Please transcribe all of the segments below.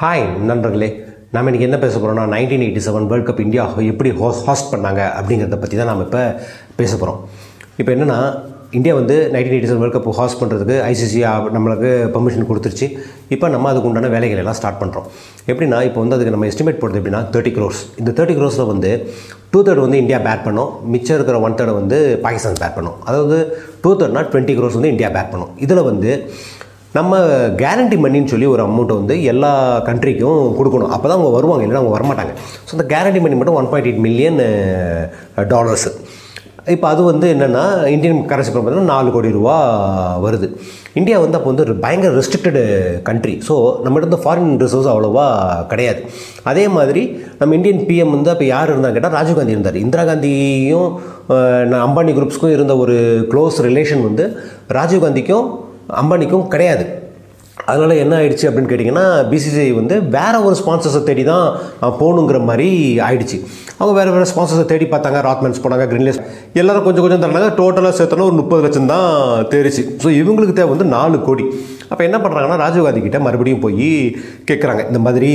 Hi நண்பர்களே. நம்ம இன்றைக்கி என்ன பேச போகிறோம்னா nineteen eighty seven World Cup India எப்படி ஹோஸ் ஹாஸ்ட் பண்ணாங்க அப்படிங்கிறத பற்றி தான் நம்ம இப்போ பேச போகிறோம் இப்போ என்னென்னா இந்தியா வந்து nineteen eighty seven World Cup host பண்ணுறதுக்கு ஐசிசி நம்மளுக்கு பர்மிஷன் கொடுத்துருச்சு. இப்போ நம்ம அதுக்கு உண்டான வேலைகள் எல்லாம் ஸ்டார்ட் பண்ணுறோம் எப்படின்னா இப்போ வந்து அதுக்கு நம்ம எஸ்டிமேட் போடுறது எப்படின்னா தேர்ட்டி க்ரோர்ஸ் இந்த தேர்ட்டி க்ரோஸில் வந்து டூ தேர்ட் வந்து இந்தியா பேட் பண்ணோம். மிச்சம் இருக்கிற ஒன் தேர்ட் வந்து பாகிஸ்தான் பேட் பண்ணோம். அதாவது டூ தேர்ட்னா டுவெண்ட்டி க்ரோஸ் வந்து இந்தியா பேட் பண்ணோம். இதில் வந்து நம்ம கேரண்டி மணின்னு சொல்லி ஒரு அமௌண்ட்டை வந்து எல்லா கண்ட்ரிக்கும் கொடுக்கணும். அப்போ தான் அவங்க வருவாங்க இல்லைன்னா அவங்க வரமாட்டாங்க. ஸோ அந்த கேரண்டி மணி மட்டும் one point eight million dollars இப்போ அது வந்து என்னென்னா இந்தியன் கரன்சி பார்த்தீங்கன்னா நாலு கோடி ரூபா வருது. இந்தியா வந்து அப்போ வந்து ஒரு பயங்கர ரெஸ்ட்ரிக்டடு கண்ட்ரி ஸோ நம்மகிட்ட வந்து ஃபாரின் ரிசோர்ஸ் அவ்வளோவா கிடையாது. அதே மாதிரி நம்ம இந்தியன் பிஎம் வந்து அப்போ யார் இருந்தாங்க கேட்டால் ராஜீவ்காந்தி இருந்தார். இந்திரா காந்தியும் அம்பானி குரூப்ஸ்க்கும் இருந்த ஒரு க்ளோஸ் ரிலேஷன் வந்து ராஜீவ்காந்திக்கும் அம்பானிக்கும் கிடையாது. அதனால் என்ன ஆயிடுச்சு அப்படின்னு கேட்டிங்கன்னா பிசிசிஐ வந்து வேறு ஒரு ஸ்பான்சர்ஸை தேடி தான் போகணுங்கிற மாதிரி ஆயிடுச்சு. அவங்க வேறு வேறு ஸ்பான்சர்ஸை தேடி பார்த்தாங்க ராத்மென்ஸ் போனாங்க கிரீன்லேஸ் எல்லோரும் கொஞ்சம் கொஞ்சம் தராங்க டோட்டலாக சேர்த்தோன்னா ஒரு முப்பது லட்சம் தான் தேறிச்சு ஸோ இவங்களுக்கு தேவை வந்து நாலு கோடி. அப்போ என்ன பண்ணுறாங்கன்னா ராஜீவ்காந்தி கிட்ட மறுபடியும் போய் கேட்குறாங்க இந்த மாதிரி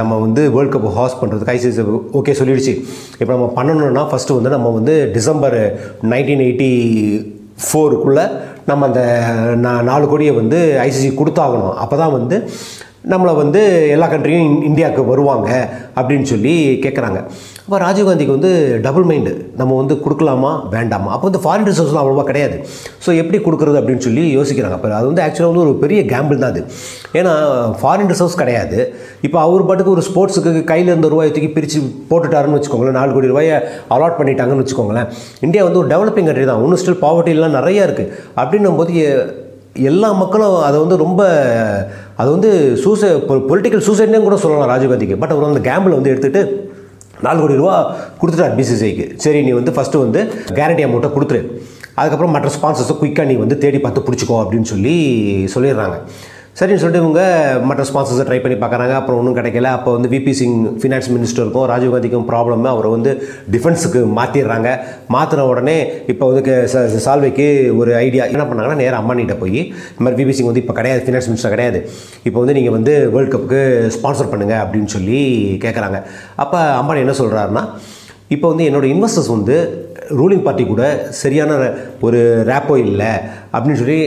நம்ம வந்து வேர்ல்ட் கப் ஹாஸ்ட் பண்ணுறதுக்கு ஐசிசி ஓகே சொல்லிடுச்சு. இப்போ நம்ம பண்ணணும்னா ஃபஸ்ட்டு வந்து நம்ம வந்து டிசம்பர் நைன்டீன் எயிட்டி ஃபோருக்குள்ளே நம்ம அந்த நா- நாலு கோடியை வந்து ஐசிசி கொடுத்தாகணும். அப்போ தான் வந்து நம்மளை வந்து எல்லா கண்ட்ரியும் இந்தியாவுக்கு வருவாங்க அப்படின்னு சொல்லி கேட்குறாங்க அப்போ ராஜீவ்காந்திக்கு வந்து டபுள் மைண்டு நம்ம வந்து கொடுக்கலாமா? வேண்டாமா? அப்போ வந்து ஃபாரின் ரிசோர்ஸ்லாம் அவ்வளோவா கிடையாது. ஸோ எப்படி கொடுக்குறது அப்படின்னு சொல்லி யோசிக்கிறாங்க. அப்போ அது வந்து ஆக்சுவலாக வந்து ஒரு பெரிய கேம்பிள் தான் அது. ஏன்னா ஃபாரின் ரிசோர்ஸ் கிடையாது. இப்போ அவர் பாட்டுக்கு ஒரு ஸ்போர்ட்ஸுக்கு கையில் இருந்த ரூபாயை தூக்கி பிரித்து போட்டுட்டாருன்னு வச்சுக்கோங்களேன். நாலு கோடி ரூபாயை அலாட் பண்ணிட்டாங்கன்னு வச்சுக்கோங்களேன். இந்தியா வந்து ஒரு டெவலப்பிங் கண்ட்ரி தான். ஒன்று ஸ்டில் பாவர்ட்டிலாம் நிறையா இருக்குது அப்படின்னும் போது எல்லா மக்களும் அதை வந்து ரொம்ப அது வந்து சூசை பொலிட்டிக்கல் சூசைட்னே கூட சொல்லலாம் ராஜீவ்காந்திக்கு. பட் அவர் அந்த கேம்பில் வந்து எடுத்துகிட்டு நாலு கோடி ரூபா கொடுத்துட்டார் பிசிசிஐக்கு சரி நீ வந்து ஃபஸ்ட்டு வந்து கேரண்டி அமௌண்ட்டை கொடுத்துரு. அதுக்கப்புறம் மற்ற ஸ்பான்சர்ஸை குயிக்காக நீ வந்து தேடி பார்த்து பிடிச்சிக்கோ அப்படின்னு சொல்லி சொல்லிடுறாங்க. சரின்னு சொல்லிட்டு இவங்க மற்ற ஸ்பான்சர்ஸை ட்ரை பண்ணி பார்க்குறாங்க. அப்புறம் ஒன்றும் கிடைக்கல. அப்போ வந்து விபி சிங் ஃபினான்ஸ் மினிஸ்டருக்கும் ராஜீவ்காந்திக்கும் ப்ராப்ளம் அவரை வந்து டிஃபென்ஸுக்கு மாற்றிடுறாங்க மாற்றின உடனே இப்போ வந்து ச- சால்வைக்கு ஒரு ஐடியா என்ன பண்ணாங்கன்னா நேராக அம்மானிட்ட போய் இந்த மாதிரி விபி சிங் வந்து இப்போ கிடையாது ஃபினான்ஸ் மினிஸ்டர் கிடையாது. இப்போ வந்து நீங்கள் வந்து வேர்ல்ட் கப்புக்கு ஸ்பான்சர் பண்ணுங்கள் அப்படின்னு சொல்லி கேட்குறாங்க அப்போ அம்பானி என்ன சொல்கிறாருன்னா இப்போ வந்து என்னோட இன்வெஸ்டர்ஸ் வந்து ரூலிங் பார்ட்டி கூட சரியான ஒரு ரேப்போ இல்லை அப்படின்னு சொல்லி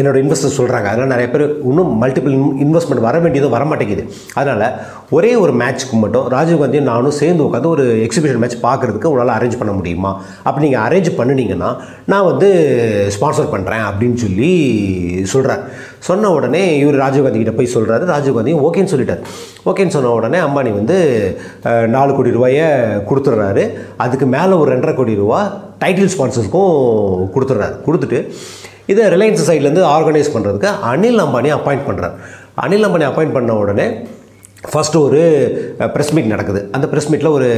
என்னோட இன்வெஸ்டர்ஸ் சொல்கிறாங்க அதனால் நிறைய பேர் இன்னும் மல்டிபிள் இன்வெஸ்ட்மெண்ட் வர வேண்டியதும் வர மாட்டேங்குது. அதனால் ஒரே ஒரு மேட்ச்க்கு மட்டும் ராஜீவ்காந்தியும் நானும் சேர்ந்து உட்காந்து ஒரு எக்ஸிபிஷன் மேட்ச் பார்க்குறதுக்கு உங்களால் அரேஞ்ச் பண்ண முடியுமா? அப்படி நீங்கள் அரேஞ்ச் பண்ணினீங்கன்னா நான் வந்து ஸ்பான்சர் பண்ணுறேன் அப்படின்னு சொல்லி சொல்கிறார் சொன்ன உடனே இவர் ராஜீவ்காந்தி கிட்ட போய் சொல்கிறாரு ராஜீவ்காந்தி ஓகேன்னு சொல்லிட்டார். ஓகேன்னு சொன்ன உடனே அம்பானி வந்து நாலு கோடி ரூபாயை கொடுத்துட்றாரு. அதுக்கு மேலே ஒரு ரெண்டரை கோடி ரூபா டைட்டில் ஸ்பான்சர்ஸ்க்கும் கொடுத்துட்றாரு. கொடுத்துட்டு இதை ரிலையன்ஸ் சைட்லேருந்து ஆர்கனைஸ் பண்ணுறதுக்கு அனில் அம்பானி அப்பாயிண்ட் பண்ணுறார் அனில் அம்பானி அப்பாயிண்ட் பண்ண உடனே ஃபஸ்ட்டு ஒரு ப்ரெஸ் மீட் நடக்குது. அந்த ப்ரெஸ் மீட்டில் ஒரு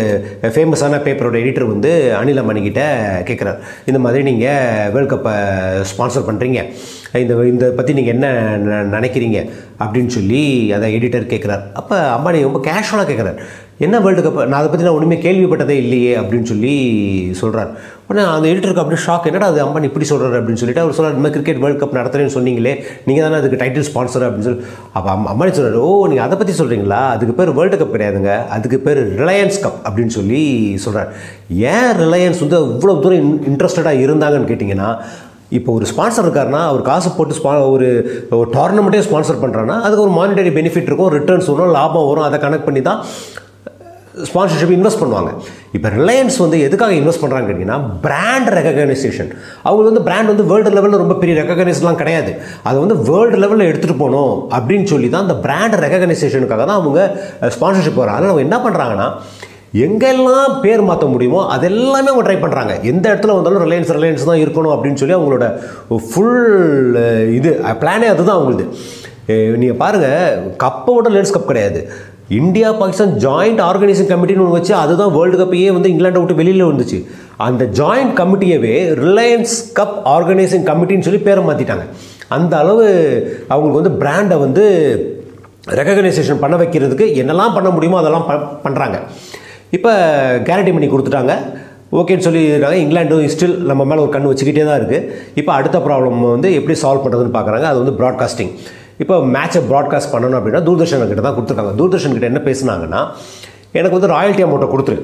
ஃபேமஸான பேப்பரோட எடிட்டர் வந்து அனில் அம்பானிக்கிட்ட கேட்குறாரு இந்த மாதிரி நீங்கள் வேர்ல்ட் கப்பை ஸ்பான்சர் பண்ணுறீங்க இந்த இந்த பற்றி நீங்கள் என்ன ந- நினைக்கிறீங்க? அப்படின்னு சொல்லி அதை எடிட்டர் கேட்குறார் அப்போ அம்பானி ரொம்ப கேஷுவலாக கேட்குறாரு என்ன வேர்ல்டு கப் நான் அதை பற்றி நான் ஒன்றுமே கேள்விப்பட்டதே இல்லையே அப்படின்னு சொல்லி சொல்கிறார் உடனே அந்த எடிட்டருக்கு அப்படியே ஷாக் என்னடா அது அம்பானி இப்படி சொல்கிறாரு அப்படின்னு சொல்லிட்டு அவர் சொல்கிறார் இந்த கிரிக்கெட் வேர்ல்டு கப் நடத்துறேன்னு சொன்னீங்களே நீங்கள் தானே அதுக்கு டைட்டில் ஸ்பான்சர் அப்படின்னு சொல்லி. அப்போ அம் அம்பானி சொல்கிறார் ஓ நீங்கள் அதை பற்றி சொல்கிறீங்களா அதுக்கு பேர் வேர்ல்டு கப் கிடையாதுங்க. அதுக்கு பேர் ரிலையன்ஸ் கப் அப்படின்னு சொல்லி சொல்கிறார் ஏன் ரிலையன்ஸ் வந்து இவ்வளோ தூரம் இன்ட்ரெஸ்டடாக இருந்தாங்கன்னு கேட்டிங்கன்னா இப்போ ஒரு ஸ்பான்சர் இருக்காருன்னா அவர் காசு போட்டு ஸ்பா ஒரு ஒரு டோர்னமெண்ட்டே ஸ்பான்சர் பண்ணுறான்னா அதுக்கு ஒரு மானிட்டரி பெனிஃபிட் இருக்கும் ரிட்டர்ன்ஸ் வரும் லாபம் வரும் அதை கனெக்ட் பண்ணி தான் ஸ்பான்சர்ஷிப் இன்வெஸ்ட் பண்ணுவாங்க. இப்போ ரிலையன்ஸ் வந்து எதுக்காக இன்வெஸ்ட் பண்ணுறாங்கன்னு கேட்டிங்கன்னா பிராண்ட் ரெகக்னைசேஷன் அவங்க வந்து பிராண்ட் வந்து வேர்ல்டு லெவலில் ரொம்ப பெரிய ரெகக்னைஸ்லாம் கிடையாது. அதை வந்து வேர்ல்டு லெவலில் எடுத்துகிட்டு போகணும் அப்படின்னு சொல்லி தான் அந்த பிராண்ட் ரெகக்னைசேஷனுக்காக தான் அவங்க ஸ்பான்சர்ஷிப் வராங்க அதனால் அவங்க என்ன பண்ணுறாங்கன்னா எங்கெல்லாம் பேர் மாற்ற முடியுமோ அதெல்லாமே அவங்க ட்ரை பண்ணுறாங்க எந்த இடத்துல வந்தாலும் ரிலையன்ஸ் ரிலையன்ஸ் தான் இருக்கணும் அப்படின்னு சொல்லி அவங்களோட ஃபுல் இது பிளானே அதுதான் அவங்களுது. நீங்கள் பாருங்கள் கப்போட லேடிஸ் கப் கிடையாது. இந்தியா பாகிஸ்தான் ஜாயிண்ட் ஆர்கனைசிங் கமிட்டின்னு ஒன்று வச்சு அதுதான் வேர்ல்டு கப்பையே வந்து இங்கிலாண்டை விட்டு வெளியில் வந்துச்சு. அந்த ஜாயிண்ட் கமிட்டியவே ரிலையன்ஸ் கப் ஆர்கனைசிங் கமிட்டின்னு சொல்லி பேரை மாற்றிட்டாங்க அந்த அளவு அவங்களுக்கு வந்து பிராண்டை வந்து ரெகக்னைசேஷன் பண்ண வைக்கிறதுக்கு என்னெல்லாம் பண்ண முடியுமோ அதெல்லாம் ப பண்ணுறாங்க இப்போ கேரண்டி பண்ணி கொடுத்துட்டாங்க. ஓகேன்னு சொல்லியிருக்காங்க இங்கிலாண்டும் ஸ்டில் நம்ம மேலே ஒரு கண் வச்சுக்கிட்டே தான் இருக்குது இப்போ அடுத்த ப்ராப்ளம் வந்து எப்படி சால்வ் பண்ணுறதுன்னு பார்க்குறாங்க அது வந்து ப்ராட்காஸ்டிங் இப்போ மேட்சை ப்ராட்காஸ்ட் பண்ணணும் அப்படின்னா தூர்தர்ஷன் கிட்ட தான் கொடுத்துருக்காங்க. தூர்தர்ஷன் கிட்ட என்ன பேசுனாங்கன்னா எனக்கு வந்து ராயல்ட்டி அமௌண்ட்டை கொடுத்துரு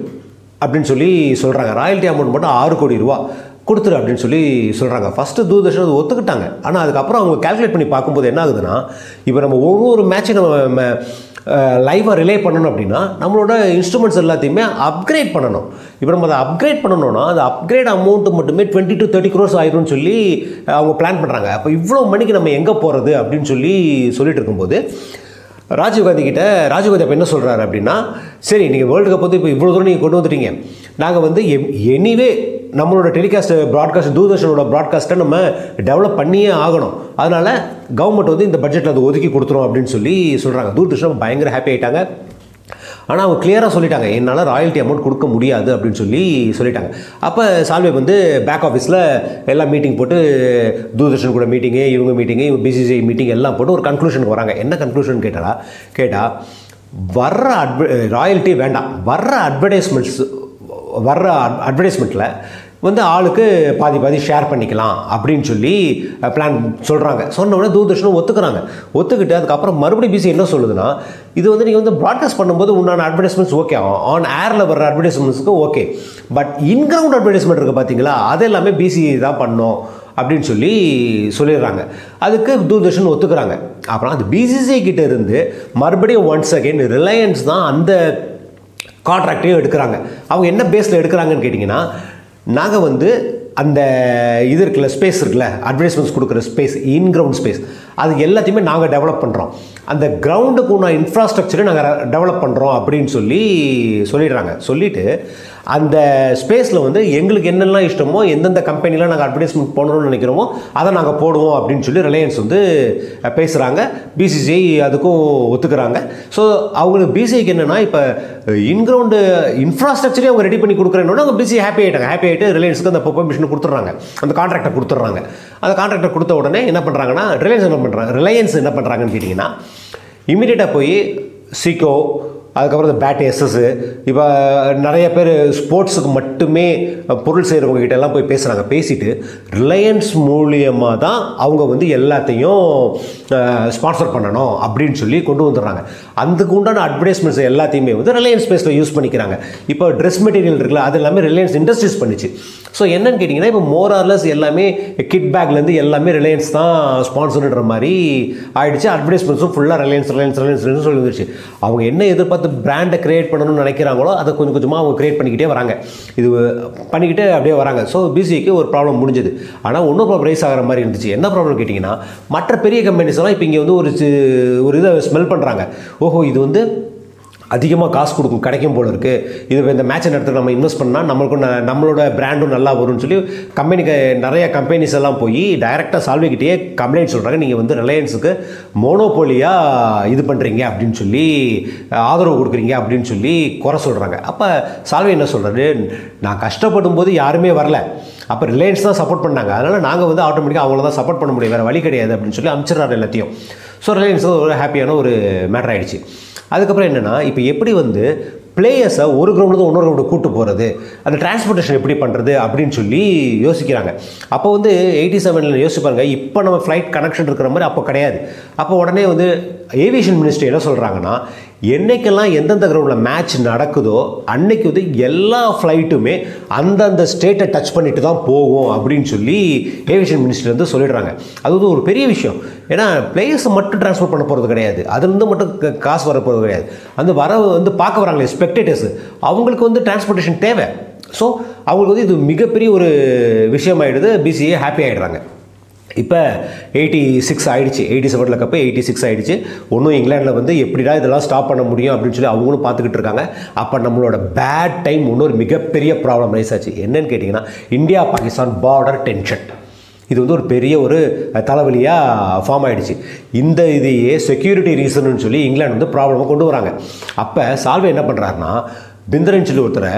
அப்படின்னு சொல்லி சொல்கிறாங்க ராயல்ட்டி அமௌண்ட் மட்டும் ஆறு கோடி ரூபா கொடுத்துரு அப்படின்னு சொல்லி சொல்கிறாங்க ஃபஸ்ட்டு தூர்தர்ஷன் அது ஒத்துக்கிட்டாங்க. ஆனால் அதுக்கப்புறம் அவங்க கால்குலேட் பண்ணி பார்க்கும்போது என்ன ஆகுதுன்னா இப்போ நம்ம ஒவ்வொரு மேட்சையும் நம்ம லைவாக ரிலே பண்ணணும் அப்படின்னா நம்மளோட இன்ஸ்ட்ருமெண்ட்ஸ் எல்லாத்தையுமே அப்கிரேட் பண்ணணும். இப்போ நம்ம அதை அப்கிரேட் பண்ணணும்னா அது அப்கிரேட் அமௌண்ட்டு மட்டுமே டுவெண்ட்டி டு தேர்ட்டி க்ரோஸ் ஆயிரும்னு சொல்லி அவங்க பிளான் பண்ணுறாங்க அப்போ இவ்வளோ மணிக்கு நம்ம எங்கே போகிறது அப்படின்னு சொல்லி சொல்லிட்டு இருக்கும்போது ராஜீவ்காந்தி கிட்ட ராஜீவ்காந்தி அப்போ என்ன சொல்கிறாரு அப்படின்னா சரி நீங்கள் வேர்ல்டு கப் வந்து இப்போ இவ்வளோ தூரம் நீங்கள் கொண்டு வந்துட்டீங்க. நாங்கள் வந்து எனிவே நம்மளோட டெலிகாஸ்ட் ப்ராட்காஸ்ட் தூர்தர்ஷனோட ப்ராட்காஸ்ட்டை நம்ம டெவலப் பண்ணியே ஆகணும். அதனால் கவர்மெண்ட் வந்து இந்த பட்ஜெட்டில் அதை ஒதுக்கி கொடுத்துரும் அப்படின்னு சொல்லி சொல்கிறாங்க தூர்தர்ஷன் பயங்கர ஹாப்பி ஆகிட்டாங்க ஆனால் அவங்க கிளியராக சொல்லிட்டாங்க. என்னால் ராயல்ட்டி அமௌண்ட் கொடுக்க முடியாது அப்படின்னு சொல்லி சொல்லிட்டாங்க. அப்போ சால்வே வந்து பேக் ஆஃபீஸில் எல்லாம் மீட்டிங் போட்டு தூர்தர்ஷன் கூட மீட்டிங்கு இவங்க மீட்டிங்கு இவங்க பிசிசிஐ மீட்டிங் எல்லாம் போட்டு ஒரு கன்க்ளூஷனுக்கு வராங்க. என்ன கன்க்ளூஷன் கேட்டாலா கேட்டால் வர்ற அட்வ ராயல்ட்டி வேண்டாம். வர்ற அட்வர்டைஸ்மெண்ட்ஸ் வர்ற அட்வர்டைஸ்மெண்ட்டில் வந்து ஆளுக்கு பாதி பாதி ஷேர் பண்ணிக்கலாம் அப்படின்னு சொல்லி பிளான் சொல்கிறாங்க சொன்ன உடனே தூர்தர்ஷனும் ஒத்துக்கிறாங்க. ஒத்துக்கிட்டு அதுக்கப்புறம் மறுபடியும் பிசி என்ன சொல்லுதுன்னா இது வந்து நீங்கள் வந்து ப்ராட்காஸ்ட் பண்ணும்போது உண்டான அட்வர்டைஸ்மெண்ட்ஸ் ஓகே ஆகும் ஆன் ஏரில் வர அட்வர்டைஸ்மெண்ட்ஸுக்கு okay but in ground advertisement இருக்குது பார்த்தீங்களா அது எல்லாமே பிசி தான் பண்ணோம் அப்படின்னு சொல்லி சொல்லிடுறாங்க. அதுக்கு தூர்தர்ஷன் ஒத்துக்கிறாங்க. அப்புறம் அது பிசிசி கிட்டே இருந்து மறுபடியும் ஒன்ஸ் அகெயின் ரிலையன்ஸ் தான் அந்த கான்ட்ராக்டையும் எடுக்கிறாங்க. அவங்க என்ன பேஸில் எடுக்கிறாங்கன்னு கேட்டிங்கன்னா நாங்கள் வந்து அந்த இது இருக்குல்ல ஸ்பேஸ் இருக்குல்ல அட்வர்டைஸ்மெண்ட்ஸ் கொடுக்குற ஸ்பேஸ் இன்க்ரௌண்ட் ஸ்பேஸ் அது எல்லாத்தையுமே நாங்கள் டெவலப் பண்ணுறோம் அந்த கிரவுண்டுக்கு உள்ள இன்ஃப்ராஸ்ட்ரக்சரை நாங்கள் டெவலப் பண்ணுறோம் அப்படின்னு சொல்லி சொல்லிடுறாங்க. சொல்லிவிட்டு அந்த ஸ்பேஸில் வந்து எங்களுக்கு என்னெல்லாம் இஷ்டமோ எந்தெந்த கம்பெனிலாம் நாங்கள் அட்வர்டைஸ்மெண்ட் போடணும்னு நினைக்கிறோமோ அதை நாங்கள் போடுவோம் அப்படின்னு சொல்லி ரிலையன்ஸ் வந்து பேசுகிறாங்க பிசிசிஐ அதுக்கும் ஒத்துக்கிறாங்க. ஸோ அவங்களுக்கு பிசிஐக்கு என்னென்னா இப்போ இன்கிரவுண்டு இன்ஃப்ராஸ்ட்ரக்சரே அவங்க ரெடி பண்ணி கொடுக்குறேன்னு அவங்க பிசி ஹாப்பி ஆகிட்டாங்க ஹாப்பி ஆகிட்டு ரிலையன்ஸுக்கு அந்த பெர்மிஷன் கொடுத்துட்றாங்க. அந்த கான்ட்ராக்டை கொடுத்துட்றாங்க. அந்த கான்ட்ராக்டை கொடுத்த உடனே என்ன பண்ணுறாங்கன்னா ரிலையன்ஸ் என்ன பண்ணுறாங்க ரிலையன்ஸ் என்ன பண்ணுறாங்கன்னு கேட்டிங்கன்னா இமீடியட்டாக போய் சிகோ அதுக்கப்புறம் இந்த பேட் எஸ்எஸ்ஸு இப்போ நிறைய பேர் ஸ்போர்ட்ஸுக்கு மட்டுமே பொருள் செய்கிறவங்க கிட்ட எல்லாம் போய் பேசுகிறாங்க பேசிட்டு ரிலையன்ஸ் மூலியமாக தான் அவங்க வந்து எல்லாத்தையும் ஸ்பான்சர் பண்ணணும் அப்படின்னு சொல்லி கொண்டு வந்துடுறாங்க. அதுக்கு உண்டான அட்வர்டைஸ்மெண்ட்ஸ் எல்லாத்தையுமே வந்து ரிலையன்ஸ் ஸ்பேஸில் யூஸ் பண்ணிக்கிறாங்க. இப்போ ட்ரெஸ் மெட்டீரியல் இருக்குல்ல அது எல்லாமே ரிலையன்ஸ் இண்டஸ்ட்ரீஸ் பண்ணிச்சு. ஸோ என்னன்னு கேட்டிங்கன்னா இப்போ மோரார்லஸ் எல்லாமே கிட் பேக்லேருந்து எல்லாமே ரிலையன்ஸ் தான் ஸ்பான்சர்ன்ற மாதிரி ஆயிடுச்சு. அட்வர்டைஸ்மெண்ட்ஸும் ஃபுல்லாக ரிலையன்ஸ் ரிலையன்ஸ் ரிலையன்ஸ் சொல்லி வந்துருச்சு அவங்க என்ன எதிர்பார்த்து பிராண்டை கிரியேட் பண்ணணும்னு நினைக்கிறாங்களோ அதை கொஞ்சம் கொஞ்சமாக அவங்க கிரியேட் பண்ணிக்கிட்டே வராங்க. இது பண்ணிக்கிட்டே அப்படியே வராங்க. ஸோ பிசிக்கு ஒரு ப்ராப்ளம் முடிஞ்சது. ஆனால் ஒன்றும் ப்ராப்ளம் ரைஸ் ஆகிற மாதிரி இருந்துச்சு. என்ன ப்ராப்ளம் கேட்டிங்கன்னா மற்ற பெரிய கம்பெனிஸ் எல்லாம் இப்போ இங்கே வந்து ஒரு ஒரு இதை ஸ்மெல் பண்ணுறாங்க ஓஹோ இது வந்து அதிகமாக காசு கொடுக்கும் கிடைக்கும் போல இருக்குது இது இந்த மேட்சை நடத்துக்கு நம்ம இன்வெஸ்ட் பண்ணால் நம்மளுக்கும் நம்மளோட பிராண்டும் நல்லா வரும்னு சொல்லி கம்பெனிக்கு நிறைய கம்பெனிஸ் எல்லாம் போய் டைரெக்டாக சால்விக்கிட்டேயே கம்ப்ளைண்ட் சொல்கிறாங்க நீங்கள் வந்து ரிலையன்ஸுக்கு மோனோபோலியாக இது பண்ணுறீங்க அப்படின்னு சொல்லி ஆதரவு கொடுக்குறீங்க அப்படின்னு சொல்லி குறை சொல்கிறாங்க அப்போ சால்வி என்ன சொல்கிறாரு நான் கஷ்டப்படும் போது யாருமே வரல. அப்போ ரிலையன்ஸ் தான் சப்போர்ட் பண்ணாங்க. அதனால் நாங்கள் வந்து ஆட்டோமேட்டிக்காக அவங்கள தான் சப்போர்ட் பண்ண முடியும். வேறு வழி கிடையாது அப்படின்னு சொல்லி அனுப்பிச்சிடுறாரு எல்லாத்தையும். ஸோ ரிலையன்ஸ் ஒரு ஹாப்பியான ஒரு மேட்டர் ஆகிடுச்சு அதுக்கப்புறம் என்னென்னா இப்போ எப்படி வந்து பிளேயர்ஸை ஒரு கிரவுண்டு இன்னொரு கிரவுண்டு கூட்டு போகிறது அந்த டிரான்ஸ்போர்ட்டேஷன் எப்படி பண்ணுறது அப்படின்னு சொல்லி யோசிக்கிறாங்க. அப்போ வந்து எயிட்டி செவனில் யோசிப்பாருங்க இப்போ நம்ம ஃப்ளைட் கனெக்ஷன் இருக்கிற மாதிரி அப்போ கிடையாது. அப்போ உடனே வந்து ஏவியேஷன் மினிஸ்ட்ரி என்ன சொல்கிறாங்கன்னா என்னைக்கெல்லாம் எந்தெந்த கிரவுண்டில் மேட்ச் நடக்குதோ அன்னைக்கு வந்து எல்லா ஃப்ளைட்டுமே அந்தந்த ஸ்டேட்டை டச் பண்ணிட்டு தான் போகும் அப்படின்னு சொல்லி ஏவியேஷன் மினிஸ்ட்ரி வந்து சொல்லிடுறாங்க. அது வந்து ஒரு பெரிய விஷயம். ஏன்னா பிளேயர்ஸை மட்டும் ட்ரான்ஸ்ஃபர் பண்ண போகிறது கிடையாது. அதுலேருந்து மட்டும் காசு வர போகிறது கிடையாது. அந்த வர வந்து பார்க்க வராங்களே ஸ்பெக்டேட்டர்ஸ் அவங்களுக்கு வந்து டிரான்ஸ்போர்ட்டேஷன் தேவை. ஸோ அவங்களுக்கு வந்து இது மிகப்பெரிய ஒரு விஷயமாயிடுது. பிசிஏ ஹாப்பி ஆகிடுறாங்க இப்போ எயிட்டி சிக்ஸ் ஆயிடுச்சு. எயிட்டி செவனில் கப்பு எயிட்டி சிக்ஸ் ஆயிடுச்சு. ஒன்றும் இங்கிலாண்டில் வந்து எப்படிடா இதெல்லாம் ஸ்டாப் பண்ண முடியும் அப்படின்னு சொல்லி அவங்களும் பார்த்துக்கிட்டு இருக்காங்க. அப்போ நம்மளோட பேட் டைம் இன்னொரு மிகப்பெரிய ப்ராப்ளம் ரைஸ் ஆச்சு. என்னன்னு கேட்டிங்கன்னா இந்தியா பாகிஸ்தான் பார்டர் டென்ஷன் இது வந்து ஒரு பெரிய ஒரு தலைவலியாக ஃபார்ம் ஆகிடுச்சு இந்த இதையே செக்யூரிட்டி ரீசன்னு சொல்லி இங்கிலாந்து வந்து ப்ராப்ளமாக கொண்டு வராங்க. அப்போ சால்வே என்ன பண்ணுறாருன்னா பிந்தரன் சொல்லி ஒருத்தரை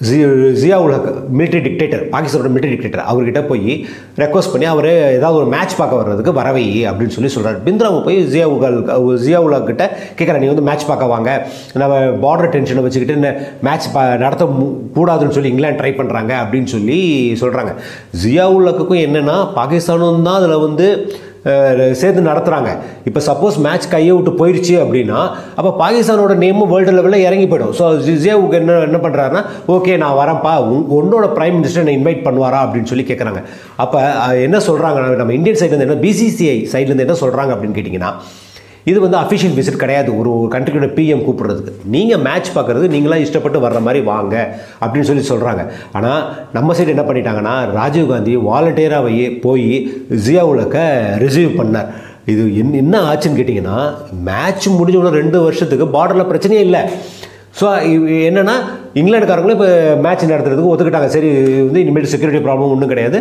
ஜியா உலக மிலிட்ரி டிக்டேட்டர் பாகிஸ்தானோட மிலிட்ரி டிக்டேட்டர் அவர்கிட்ட போய் ரெக்வஸ்ட் பண்ணி அவர் ஏதாவது ஒரு மேட்ச் பார்க்க வர்றதுக்கு வரவை அப்படின்னு சொல்லி சொல்கிறார் பிந்திராவை போய் ஜியா உகல் ஜியா உல் கிட்ட கேட்குறேன் நீ வந்து மேட்ச் பார்க்க வாங்க. நம்ம பார்டர் டென்ஷனை வச்சுக்கிட்டு மேட்ச் பா நடத்த மு- கூடாதுன்னு சொல்லி இங்கிலாந்து ட்ரை பண்ணுறாங்க அப்படின்னு சொல்லி சொல்கிறாங்க ஜியா என்னென்னா பாகிஸ்தானும் தான் அதில் வந்து சேர்ந்து நடத்துகிறாங்க இப்போ சப்போஸ் மேட்ச் கையை விட்டு போயிடுச்சு அப்படின்னா அப்போ பாகிஸ்தானோட நேமும் வேர்ல்டு லெவலில் இறங்கி போயிடும். ஸோ ஜிசேவுக்கு என்ன என்ன பண்ணுறாருன்னா ஓகே நான் வரேன்ப்பா. உன் உன்னோட பிரைம் மினிஸ்டர் என்னை இன்வைட் பண்ணுவாரா? அப்படின்னு சொல்லி கேட்குறாங்க அப்போ என்ன சொல்கிறாங்க நம்ம இந்தியன் சைட்லேருந்து என்ன பிசிசிஐ சைட்லேருந்து என்ன சொல்கிறாங்க அப்படின்னு கேட்டிங்கன்னா இது வந்து அஃபிஷியல் விசிட் கிடையாது. ஒரு கண்ட்ரியோட பிஎம் கூப்பிடுறதுக்கு. நீங்கள் மேட்ச் பார்க்குறது நீங்களாம் இஷ்டப்பட்டு வர்ற மாதிரி வாங்க அப்படின்னு சொல்லி சொல்கிறாங்க ஆனால் நம்ம சைடு என்ன பண்ணிட்டாங்கன்னா ராஜீவ் காந்தி வாலண்டியராக போய் ஜியாவுலக்க ரிசீவ் பண்ணார். இது என்ன என்ன ஆச்சுன்னு கேட்டிங்கன்னா மேட்ச் முடிஞ்ச உடனே ரெண்டு வருஷத்துக்கு பார்டரில் பிரச்சனையே இல்லை. ஸோ என்னென்னா இங்கிலாந்துக்காரங்களும் இப்போ மேட்ச் நடத்துறதுக்கு ஒத்துக்கிட்டாங்க. சரி வந்து இனிமேல் செக்யூரிட்டி ப்ராப்ளம் ஒன்றும் கிடையாது.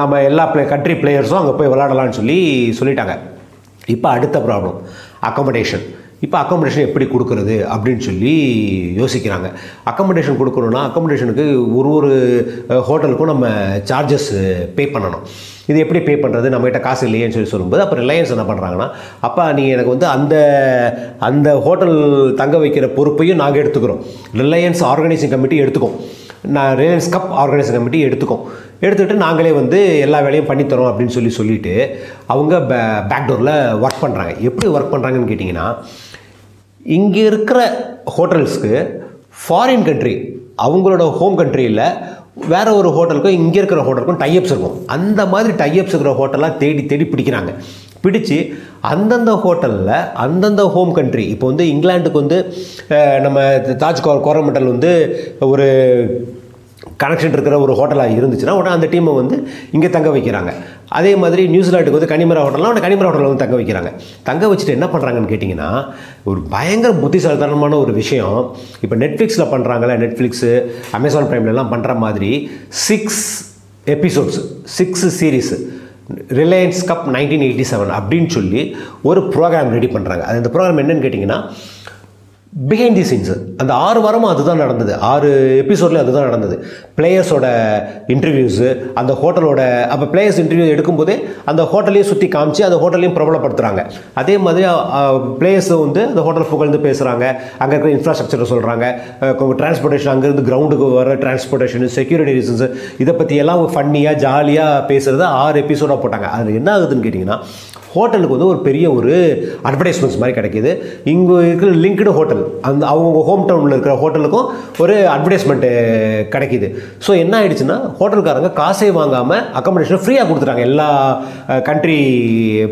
நம்ம எல்லா பிளே கண்ட்ரி பிளேயர்ஸும் அங்கே போய் விளாடலான்னு சொல்லி சொல்லிட்டாங்க. இப்போ அடுத்த ப்ராப்ளம் அக்கமடேஷன் இப்போ அக்கமடேஷன் எப்படி கொடுக்குறது அப்படின்னு சொல்லி யோசிக்கிறாங்க. அக்கமடேஷன் கொடுக்கணுன்னா அக்கமடேஷனுக்கு ஒரு ஒரு ஹோட்டலுக்கும் நம்ம சார்ஜஸ் பே பண்ணணும். இது எப்படி பே பண்ணுறது நம்மகிட்ட காசு இல்லையேன்னு சொல்லி சொல்லும்போது அப்போ ரிலையன்ஸ் என்ன பண்ணுறாங்கன்னா அப்பா நீங்கள் எனக்கு வந்து அந்த அந்த ஹோட்டல் தங்க வைக்கிற பொறுப்பையும் நாங்கள் எடுத்துக்கிறோம். ரிலையன்ஸ் ஆர்கனைசிங் கமிட்டி எடுத்துக்கோம். நான் ரிலையன்ஸ் கப் ஆர்கனைஸ் கமிட்டி எடுத்துக்கோம். எடுத்துக்கிட்டு நாங்களே வந்து எல்லா வேலையும் பண்ணித்தரோம் அப்படின்னு சொல்லி சொல்லிவிட்டு அவங்க பே பேக்டோரில் ஒர்க் பண்ணுறாங்க எப்படி ஒர்க் பண்ணுறாங்கன்னு கேட்டிங்கன்னா இங்கே இருக்கிற ஹோட்டல்ஸ்க்கு ஃபாரின் கண்ட்ரி அவங்களோட ஹோம் கண்ட்ரியில் வேற ஒரு ஹோட்டலுக்கும் இங்கே இருக்கிற ஹோட்டலுக்கும் டைஅப்ஸ் இருக்கும். அந்த மாதிரி டைஅப்ஸ் இருக்கிற ஹோட்டலாக தேடி தேடி பிடிக்கிறாங்க. பிடிச்சு அந்தந்த ஹோட்டலில் அந்தந்த ஹோம் கண்ட்ரி. இப்போ வந்து இங்கிலாந்துக்கு வந்து நம்ம தாஜ் கோரமண்டல் வந்து ஒரு கனெக்ஷன் இருக்கிற ஒரு ஹோட்டலாக இருந்துச்சுன்னா உடனே அந்த டீமை வந்து இங்கே தங்க வைக்கிறாங்க. அதே மாதிரி நியூசிலாண்டுக்கு வந்து கனிமரா ஹோட்டல்லாம் உடனே கனிமரா ஹோட்டலில் வந்து தங்க வைக்கிறாங்க. தங்க வச்சுட்டு என்ன பண்ணுறாங்கன்னு கேட்டிங்கன்னா ஒரு பயங்கர புத்திசாலித்தனமான ஒரு விஷயம். இப்போ நெட்ஃப்ளிக்ஸில் பண்ணுறாங்கல்ல நெட்ஃப்ளிக்ஸு அமேசான் ப்ரைம்லலாம் பண்ணுற மாதிரி six episodes six series Reliance Cup nineteen eighty seven அப்படின்னு சொல்லி ஒரு ப்ரோக்ராம் ரெடி பண்ணுறாங்க அது அந்த ப்ரோக்ராம் என்னென்னு கேட்டிங்கன்னா பிஹைண்ட் தி சீன்ஸு அந்த ஆறு வாரமும் அதுதான் நடந்தது. ஆறு எபிசோட்லேயும் அதுதான் நடந்தது. பிளேயர்ஸோட இன்டர்வியூஸு அந்த ஹோட்டலோட அப்போ பிளேயர்ஸ் இன்டர்வியூ எடுக்கும்போதே அந்த ஹோட்டலையும் சுற்றி காமிச்சு அந்த ஹோட்டலையும் பிரபலப்படுத்துகிறாங்க அதே மாதிரி பிளேயர்ஸ் வந்து அந்த ஹோட்டல் புகழ்ந்து பேசுகிறாங்க அங்கே இருக்கிற இன்ஃப்ராஸ்ட்ரக்சரை சொல்கிறாங்க டிரான்ஸ்போர்ட்டேஷன் அங்கேருந்து கிரவுண்டுக்கு வர டிரான்ஸ்போர்ட்டேஷன் செக்யூரிட்டி ரீசன்ஸ் இதை பற்றி எல்லாம் ஃபன்னியாக ஜாலியாக பேசுகிறத ஆறு எபிசோடாக போட்டாங்க. அதில் என்ன ஆகுதுன்னு கேட்டிங்கன்னா ஹோட்டலுக்கு வந்து ஒரு பெரிய ஒரு அட்வர்டைஸ்மெண்ட்ஸ் மாதிரி கிடைக்கிது. இங்கே இருக்கிற லிங்க்டு ஹோட்டல் அந்த அவங்க ஹோம் டவுனில் இருக்கிற ஹோட்டலுக்கும் ஒரு அட்வர்டைஸ்மெண்ட்டு கிடைக்கிது. ஸோ என்ன ஆயிடுச்சுன்னா ஹோட்டல்காரங்க காசே வாங்காமல் அக்கமடேஷனை ஃப்ரீயாக கொடுத்துட்டாங்க. எல்லா கண்ட்ரி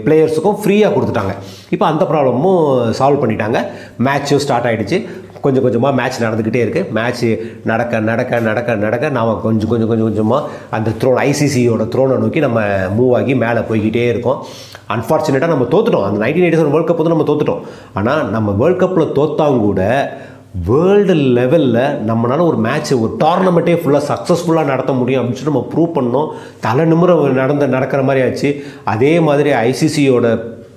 பிளேயர்ஸுக்கும் ஃப்ரீயாக கொடுத்துட்டாங்க. இப்போ அந்த ப்ராப்ளமும் சால்வ் பண்ணிட்டாங்க. மேட்ச்சும் ஸ்டார்ட் ஆகிடுச்சு கொஞ்சம் கொஞ்சமாக மேட்ச் நடந்துக்கிட்டே இருக்குது மேட்ச் நடக்க நடக்க நடக்க நடக்க நாம் கொஞ்சம் கொஞ்சம் கொஞ்சம் கொஞ்சமாக அந்த த்ரோன் ஐசிசியோட த்ரோனை நோக்கி நம்ம மூவ் ஆகி மேலே போய்கிட்டே இருக்கோம். அன்ஃபார்ச்சுனேட்டாக நம்ம தோத்துட்டோம். அந்த nineteen eighty seven World Cup வந்து நம்ம தோத்துட்டோம். ஆனால் நம்ம வேர்ல்ட் கப்பில் தோத்தாங்கூட வேர்ல்டு லெவலில் நம்மளால ஒரு மேட்ச் ஒரு டோர்னமெண்ட்டே ஃபுல்லாக சக்ஸஸ்ஃபுல்லாக நடத்த முடியும் அப்படின்னு சொல்லி நம்ம ப்ரூவ் பண்ணோம். தலை நிமிர நடந்த நடக்கிற மாதிரி ஆச்சு. அதே மாதிரி ஐசிசியோட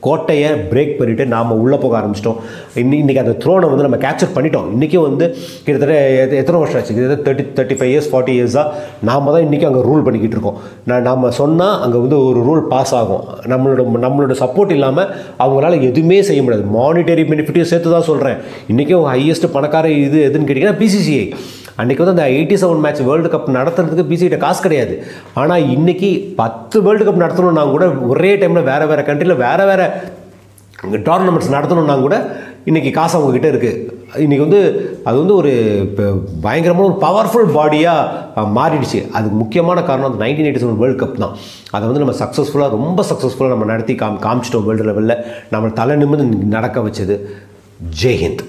கோட்டையை பிரேக் பண்ணிவிட்டு நாம் உள்ளே போக ஆரம்பிச்சிட்டோம். இன்னி இன்றைக்கி அந்த த்ரோனை வந்து நம்ம கேப்சர் பண்ணிட்டோம். இன்றைக்கும் வந்து கிட்டத்தட்ட எத்தனை வருஷம் ஆச்சு? கிட்டத்தட்ட thirty thirty five years forty இயர்ஸாக நாம் தான் இன்றைக்கி அங்கே ரூல் பண்ணிக்கிட்டு இருக்கோம். நான் நம்ம சொன்னால் அங்கே வந்து ஒரு ரூல் பாஸ் ஆகும். நம்மளோட நம்மளோட சப்போர்ட் இல்லாமல் அவங்களால எதுவுமே செய்ய முடியாது. மானிட்டரி பெனிஃபிட்டையும் சேர்த்து தான் சொல்கிறேன் இன்றைக்கும் ஹையஸ்ட் பணக்கார இது எதுன்னு கேட்டிங்கன்னா பிசிசிஐ அன்றைக்கி வந்து அந்த eighty seven match World Cup நடத்துறதுக்கு பிசிகிட்ட காசு கிடையாது. ஆனால் இன்றைக்கி பத்து வேர்ல்டு கப் நடத்தணும்னா கூட ஒரே டைமில் வேறு வேறு கண்ட்ரியில் வேறு வேறு டோர்னமெண்ட்ஸ் நடத்தணும்னா கூட இன்றைக்கி காசு அவங்கக்கிட்ட இருக்குது இன்றைக்கி வந்து அது வந்து ஒரு பயங்கரமான ஒரு பவர்ஃபுல் பாடியாக மாறிடுச்சு. அதுக்கு முக்கியமான காரணம் அந்த nineteen eighty seven World Cup தான். அதை வந்து நம்ம சக்ஸஸ்ஃபுல்லாக ரொம்ப சக்ஸஸ்ஃபுல்லாக நம்ம நடத்தி காம் காமிச்சிட்டோம் வேர்ல்டு லெவலில் நம்ம தலை நிமிர்ந்து நடக்க வச்சது ஜெய்ஹிந்த்